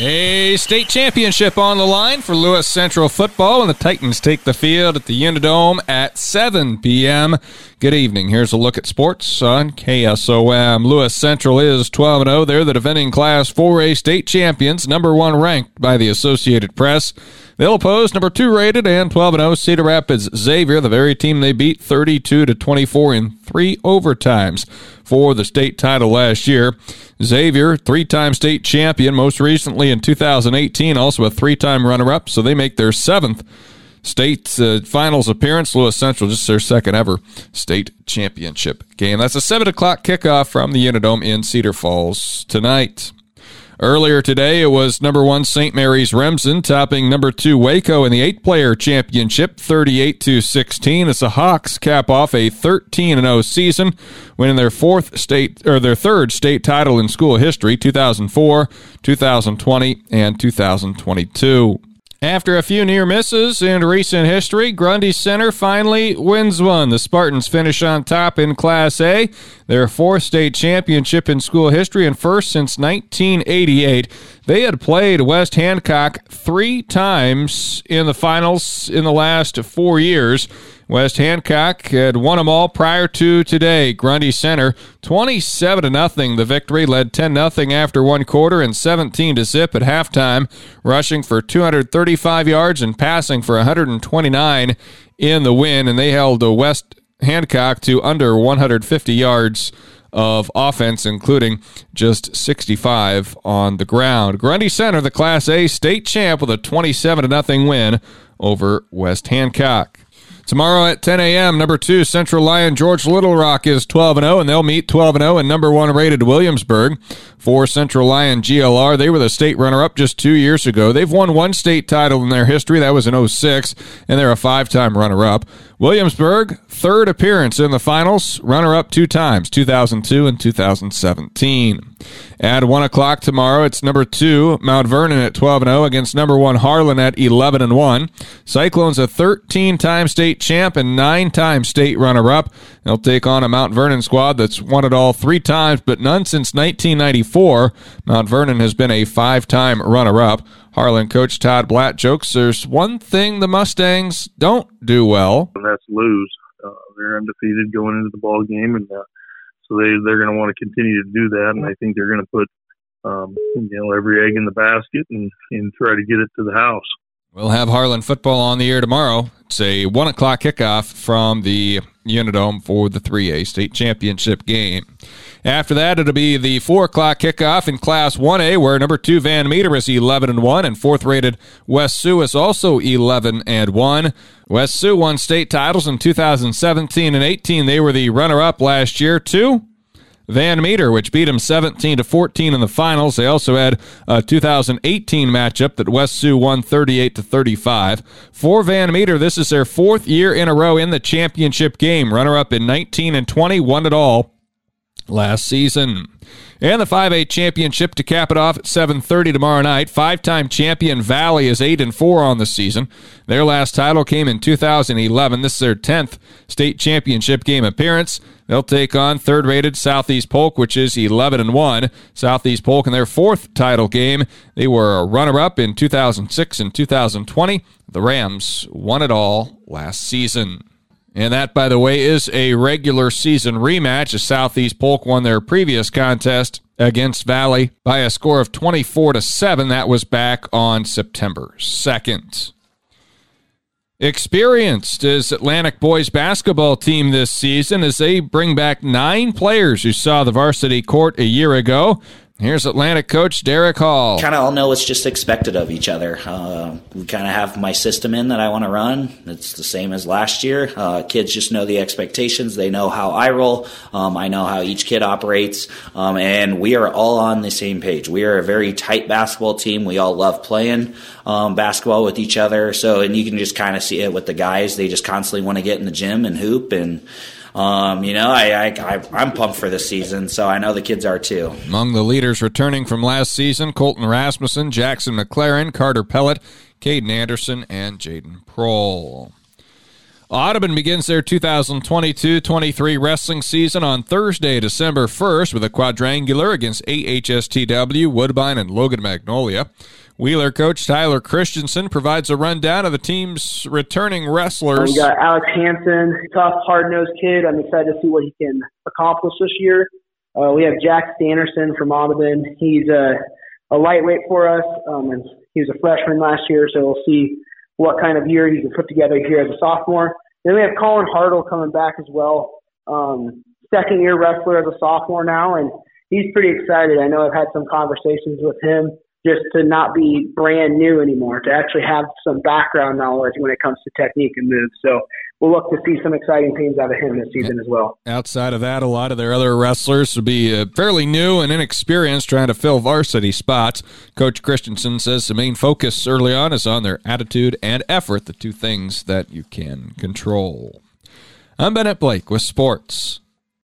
A state championship on the line for Lewis Central football, and the Titans take the field at the Unidome at 7 p.m. Good evening. Here's a look at sports on KSOM. Lewis Central is 12 0. They're the defending Class 4A state champions, number one ranked by the Associated Press. They'll oppose number two rated and 12 0 Cedar Rapids Xavier, the very team they beat 32 to 24 in three overtimes for the state title last year. Xavier, three time state champion, most recently in 2018, also a three time runner up, so they make their seventh state uh, finals appearance. Lewis Central, just their second ever state championship game. That's a 7 o'clock kickoff from the Unidome in Cedar Falls tonight. Earlier today, it was number one St. Mary's Remsen topping number two Waco in the eight player championship, 38 to 16. As the Hawks cap off a 13 0 season, winning their fourth state or their third state title in school history, 2004, 2020, and 2022. After a few near misses in recent history, Grundy Center finally wins one. The Spartans finish on top in Class A, their fourth state championship in school history and first since 1988. They had played West Hancock three times in the finals in the last four years. West Hancock had won them all prior to today. Grundy Center, 27 to nothing. The victory led 10 nothing after one quarter and 17 to zip at halftime, rushing for 235 yards and passing for 129 in the win. And they held West Hancock to under 150 yards of offense, including just 65 on the ground. Grundy Center, the Class A state champ, with a 27 to nothing win over West Hancock. Tomorrow at 10 a.m., number two Central Lyon George Little Rock is 12 and 0, and they'll meet 12 and 0 and number one rated Williamsburg. For Central Lyon GLR, they were the state runner up just two years ago. They've won one state title in their history. That was in 06, and they're a five time runner up. Williamsburg, third appearance in the finals, runner up two times, 2002 and 2017. At 1 o'clock tomorrow, it's number two, Mount Vernon at 12 0 against number one Harlan at 11 and 1. Cyclones a 13 time state champ and nine time state runner up. They'll take on a Mount Vernon squad that's won it all three times, but none since 1994. Mount Vernon has been a five time runner up. Harlan coach Todd Bladt jokes there's one thing the Mustangs don't do well. And that's lose. They're undefeated going into the ball game, and uh, so they they're going to want to continue to do that. And I think they're going to put um, you know every egg in the basket and and try to get it to the house. We'll have Harlan football on the air tomorrow. It's a one o'clock kickoff from the Unidome for the 3A state championship game. After that, it'll be the four o'clock kickoff in Class 1A, where number two Van Meter is 11 and one, and fourth rated West Sioux is also 11 and one. West Sioux won state titles in 2017 and 18. They were the runner-up last year too. Van Meter, which beat them 17 to 14 in the finals. They also had a 2018 matchup that West Sioux won 38 to 35. For Van Meter, this is their fourth year in a row in the championship game. Runner up in 19 and 20, won it all last season. And the 5A championship to cap it off at 7:30 tomorrow night. Five-time champion Valley is 8 and 4 on the season. Their last title came in 2011. This is their 10th state championship game appearance. They'll take on third-rated Southeast Polk, which is 11 and 1. Southeast Polk in their fourth title game. They were a runner-up in 2006 and 2020. The Rams won it all last season. And that, by the way, is a regular season rematch as Southeast Polk won their previous contest against Valley by a score of 24 to 7. That was back on September 2nd. Experienced is Atlantic boys basketball team this season as they bring back nine players who saw the varsity court a year ago. Here's Atlantic coach Derek Hall. Kind of all know what's just expected of each other. Uh, we kind of have my system in that I want to run. It's the same as last year. Uh, kids just know the expectations. They know how I roll. Um, I know how each kid operates. Um, and we are all on the same page. We are a very tight basketball team. We all love playing um, basketball with each other. So, and you can just kind of see it with the guys. They just constantly want to get in the gym and hoop and um, you know, I, I, I, am pumped for this season, so I know the kids are too. Among the leaders returning from last season, Colton Rasmussen, Jackson McLaren, Carter Pellet, Caden Anderson, and Jaden Prohl. Audubon begins their 2022-23 wrestling season on Thursday, December 1st with a quadrangular against AHSTW, Woodbine, and Logan Magnolia. Wheeler coach Tyler Christensen provides a rundown of the team's returning wrestlers. We got Alex Hansen, tough, hard-nosed kid. I'm excited to see what he can accomplish this year. Uh, we have Jack Sanderson from Audubon. He's a, a lightweight for us, um, and he was a freshman last year, so we'll see what kind of year he can put together here as a sophomore. Then we have Colin Hartle coming back as well, um, second year wrestler as a sophomore now, and he's pretty excited. I know I've had some conversations with him just to not be brand new anymore, to actually have some background knowledge when it comes to technique and moves. So we'll look to see some exciting things out of him this season as well. Outside of that, a lot of their other wrestlers will be uh, fairly new and inexperienced trying to fill varsity spots. Coach Christensen says the main focus early on is on their attitude and effort, the two things that you can control. I'm Bennett Blake with sports.